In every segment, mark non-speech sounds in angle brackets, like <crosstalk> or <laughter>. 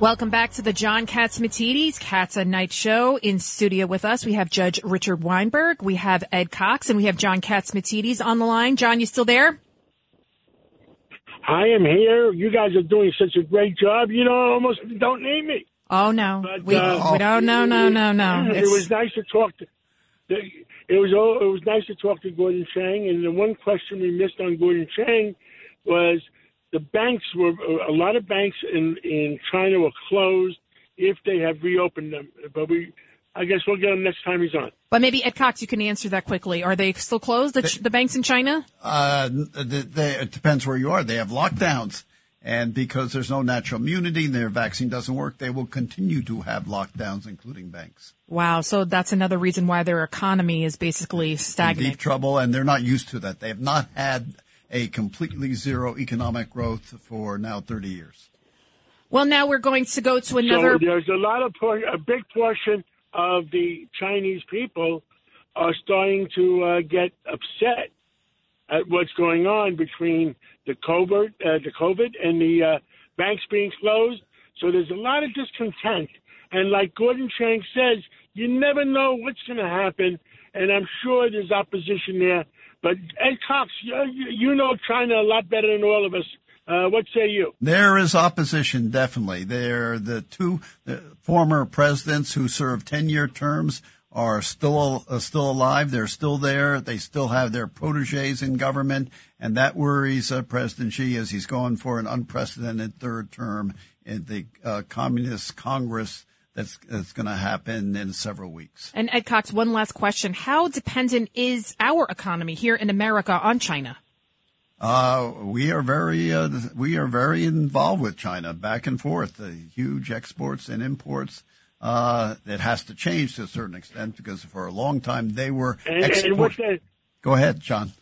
Welcome back to the John Catsimatidis Cats at Night Show. In studio with us, we have Judge Richard Weinberg, we have Ed Cox, and we have John Catsimatidis on the line. John, you still there? I am here. You guys are doing such a great job. You know, almost don't need me. Oh no, but, we, uh, we don't. No, no, no, no. It was nice to talk to. It was all, it was nice to talk to Gordon Chang, and the one question we missed on Gordon Chang was the banks were a lot of banks in in China were closed if they have reopened them. But we, I guess we'll get him next time he's on. But maybe Ed Cox, you can answer that quickly. Are they still closed? The, they, the banks in China? Uh, they, they, it depends where you are. They have lockdowns. And because there's no natural immunity and their vaccine doesn't work, they will continue to have lockdowns, including banks. Wow. So that's another reason why their economy is basically stagnant. In deep trouble, and they're not used to that. They have not had a completely zero economic growth for now 30 years. Well, now we're going to go to another. So there's a lot of a big portion of the Chinese people are starting to uh, get upset at what's going on between the COVID, uh, the COVID, and the uh, banks being closed. So there's a lot of discontent, and like Gordon Chang says, you never know what's going to happen, and I'm sure there's opposition there but Ed Cox, you, you know China a lot better than all of us. Uh, what say you? There is opposition, definitely. There, the two former presidents who served ten-year terms are still uh, still alive. They're still there. They still have their proteges in government, and that worries uh, President Xi as he's going for an unprecedented third term in the uh, Communist Congress that's, that's going to happen in several weeks. And Ed Cox, one last question. How dependent is our economy here in America on China? Uh, we are very, uh, we are very involved with China back and forth, the huge exports and imports. Uh, it has to change to a certain extent because for a long time they were and, export- and Go ahead, John.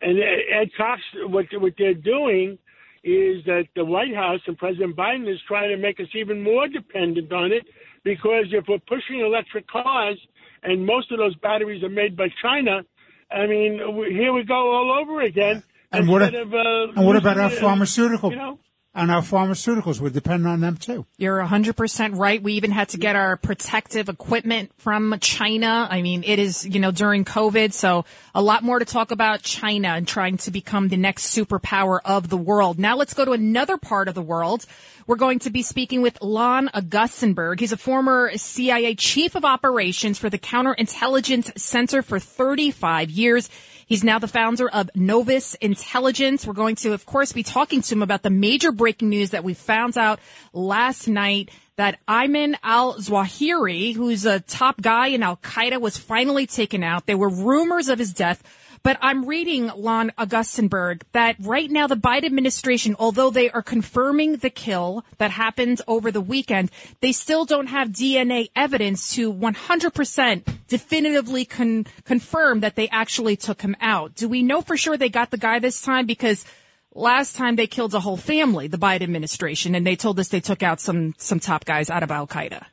And Ed Cox, what, what they're doing is that the White House and President Biden is trying to make us even more dependent on it because if we're pushing electric cars and most of those batteries are made by China, I mean, here we go all over again. And what, of, uh, and what about our pharmaceutical? You know? And our pharmaceuticals, we depend on them too. You're 100% right. We even had to get our protective equipment from China. I mean, it is, you know, during COVID. So a lot more to talk about China and trying to become the next superpower of the world. Now let's go to another part of the world we're going to be speaking with Lon Augustenberg. He's a former CIA chief of operations for the Counterintelligence Center for 35 years. He's now the founder of Novus Intelligence. We're going to, of course, be talking to him about the major breaking news that we found out last night that Ayman al-Zawahiri, who's a top guy in Al Qaeda, was finally taken out. There were rumors of his death. But I'm reading, Lon Augustenberg, that right now the Biden administration, although they are confirming the kill that happened over the weekend, they still don't have DNA evidence to 100% definitively con- confirm that they actually took him out. Do we know for sure they got the guy this time? Because last time they killed a whole family, the Biden administration, and they told us they took out some, some top guys out of Al Qaeda.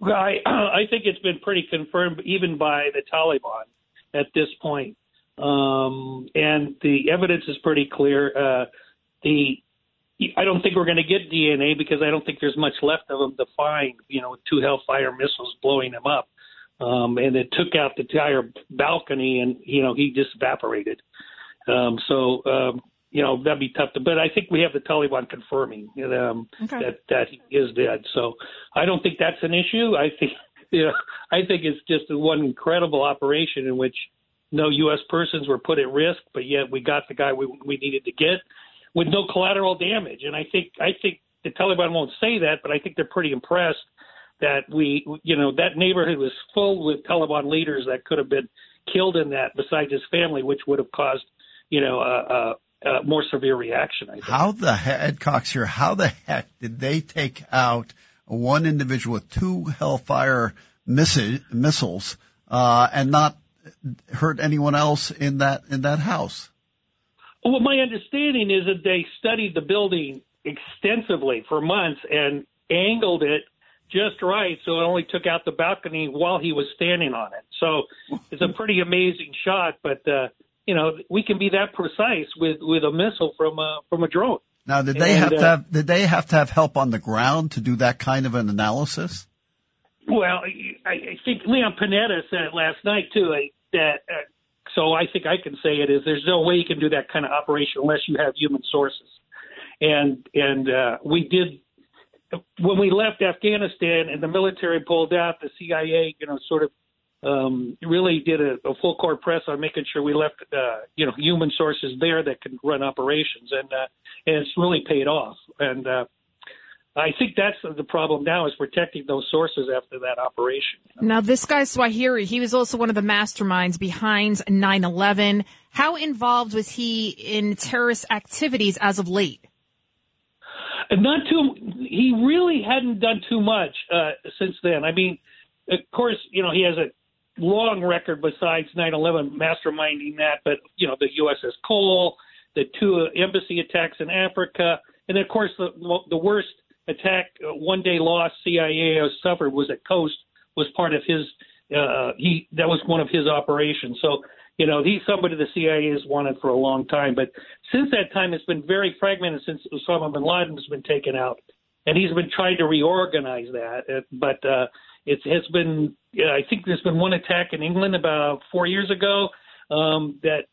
Well, I, <clears throat> I think it's been pretty confirmed even by the Taliban at this point. Um, and the evidence is pretty clear. Uh, the I don't think we're going to get DNA because I don't think there's much left of them to find. You know, two Hellfire missiles blowing him up, um, and it took out the entire balcony, and you know he just evaporated. Um, so um, you know that'd be tough to. But I think we have the Taliban confirming um, okay. that that he is dead. So I don't think that's an issue. I think <laughs> you know, I think it's just one incredible operation in which no U.S. persons were put at risk, but yet we got the guy we, we needed to get with no collateral damage. And I think I think the Taliban won't say that, but I think they're pretty impressed that we, you know, that neighborhood was full with Taliban leaders that could have been killed in that, besides his family, which would have caused, you know, a, a, a more severe reaction. I think. How the heck, Cox here? How the heck did they take out? one individual with two Hellfire missi- missiles uh, and not hurt anyone else in that in that house. Well, my understanding is that they studied the building extensively for months and angled it just right so it only took out the balcony while he was standing on it. So it's a pretty amazing shot, but uh, you know we can be that precise with with a missile from a from a drone. Now, did they and, have to uh, have did they have to have help on the ground to do that kind of an analysis? Well, I, think Leon Panetta said it last night too that. Uh, so I think I can say it is there's no way you can do that kind of operation unless you have human sources, and and uh, we did when we left Afghanistan and the military pulled out, the CIA, you know, sort of um, really did a, a full court press on making sure we left, uh, you know, human sources there that can run operations, and uh, and it's really paid off. And uh, I think that's the problem now is protecting those sources after that operation. Now, this guy Zawahiri, he was also one of the masterminds behind 9/11. How involved was he in terrorist activities as of late? Not too. He really hadn't done too much uh, since then. I mean, of course, you know he has a long record besides 9/11 masterminding that, but you know the USS Cole, the two embassy attacks in Africa, and of course the the worst attack, uh, one day loss CIA suffered was at Khost was part of his. Uh, he that was one of his operations. So you know, he's somebody the CIA has wanted for a long time. But since that time, it's been very fragmented since Osama bin Laden has been taken out. And he's been trying to reorganize that. But uh, it has been, I think there's been one attack in England about four years ago um, that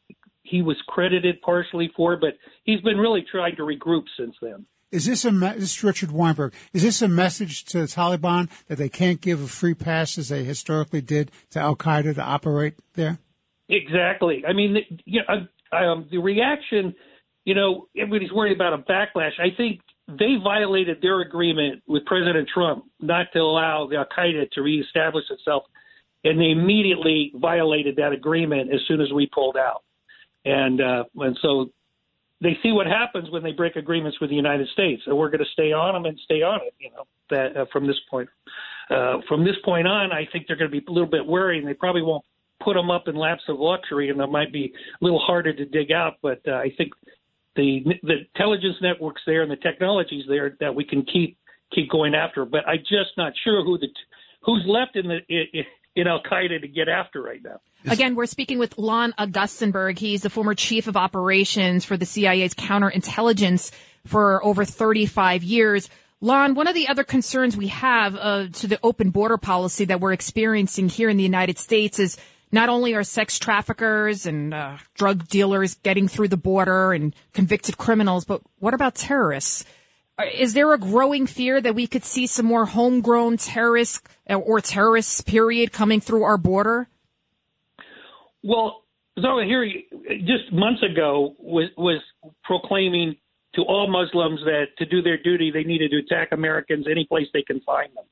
he was credited partially for, but he's been really trying to regroup since then. Is this a this is Richard Weinberg? Is this a message to the Taliban that they can't give a free pass as they historically did to Al Qaeda to operate there? Exactly. I mean, you know, um, the reaction, you know, everybody's worried about a backlash. I think they violated their agreement with President Trump not to allow the Al Qaeda to reestablish itself, and they immediately violated that agreement as soon as we pulled out. And uh, and so they see what happens when they break agreements with the United States, and we're going to stay on them and stay on it. You know, that uh, from this point. Uh, from this point on, I think they're going to be a little bit worried, and they probably won't put them up in laps of luxury, and that might be a little harder to dig out. But uh, I think the the intelligence networks there and the technologies there that we can keep keep going after. But I'm just not sure who the who's left in the in Al Qaeda to get after right now. Again, we're speaking with Lon Augustenberg. He's the former chief of operations for the CIA's counterintelligence for over 35 years. Lon, one of the other concerns we have uh, to the open border policy that we're experiencing here in the United States is not only are sex traffickers and uh, drug dealers getting through the border and convicted criminals, but what about terrorists? Is there a growing fear that we could see some more homegrown terrorists uh, or terrorists, period, coming through our border? Well, Zawahiri just months ago was, was proclaiming to all Muslims that to do their duty, they needed to attack Americans any place they can find them.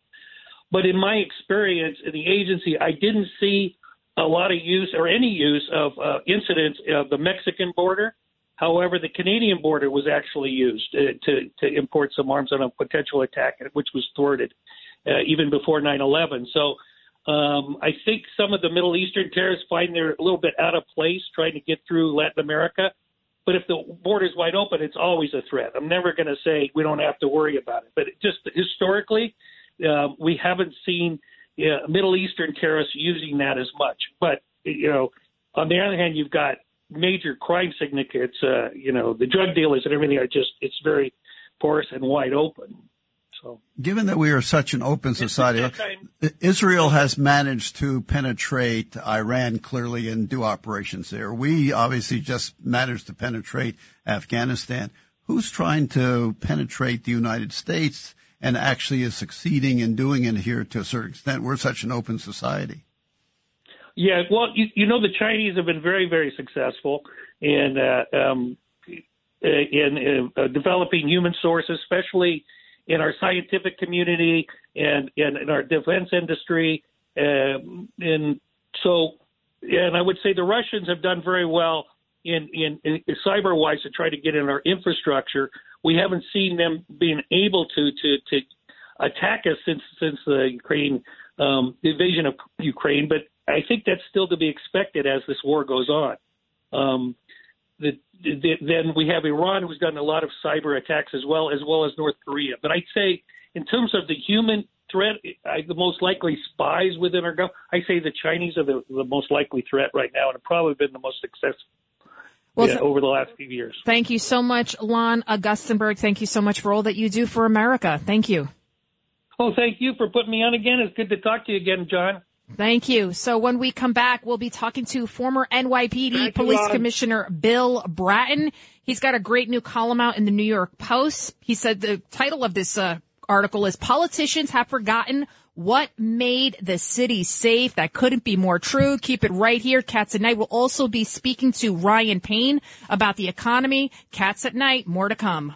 But in my experience in the agency, I didn't see a lot of use or any use of uh, incidents of the Mexican border. However, the Canadian border was actually used to, to, to import some arms on a potential attack, which was thwarted uh, even before 9 11. So um, I think some of the Middle Eastern terrorists find they're a little bit out of place trying to get through Latin America. But if the border's wide open, it's always a threat. I'm never going to say we don't have to worry about it. But just historically, uh, we haven't seen yeah, Middle Eastern terrorists using that as much. But you know, on the other hand, you've got major crime syndicates. Uh, you know, the drug dealers and everything are just it's very porous and wide open. So, given that we are such an open society, Israel has managed to penetrate Iran clearly and do operations there. We obviously just managed to penetrate Afghanistan. Who's trying to penetrate the United States? and actually is succeeding in doing it here to a certain extent. We're such an open society. Yeah, well, you, you know, the Chinese have been very, very successful in uh, um, in, uh, developing human sources, especially in our scientific community and, and in our defense industry. Um, and so, and I would say the Russians have done very well in, in, in cyber wise to try to get in our infrastructure we haven't seen them being able to to to attack us since since the Ukraine um, invasion of Ukraine. But I think that's still to be expected as this war goes on. Um, the, the, then we have Iran, who's done a lot of cyber attacks as well, as well as North Korea. But I'd say, in terms of the human threat, I, the most likely spies within our government, I say the Chinese are the, the most likely threat right now, and have probably been the most successful Well, yeah, over the last few years. Thank you so much, Lon Augustenberg. Thank you so much for all that you do for America. Thank you. Oh, thank you for putting me on again. It's good to talk to you again, John. Thank you. So when we come back, we'll be talking to former NYPD Thank Police Ron. Commissioner Bill Bratton. He's got a great new column out in the New York Post. He said the title of this uh, article is Politicians Have Forgotten What Made the City Safe. That couldn't be more true. Keep it right here. Cats at Night will also be speaking to Ryan Payne about the economy. Cats at Night, more to come.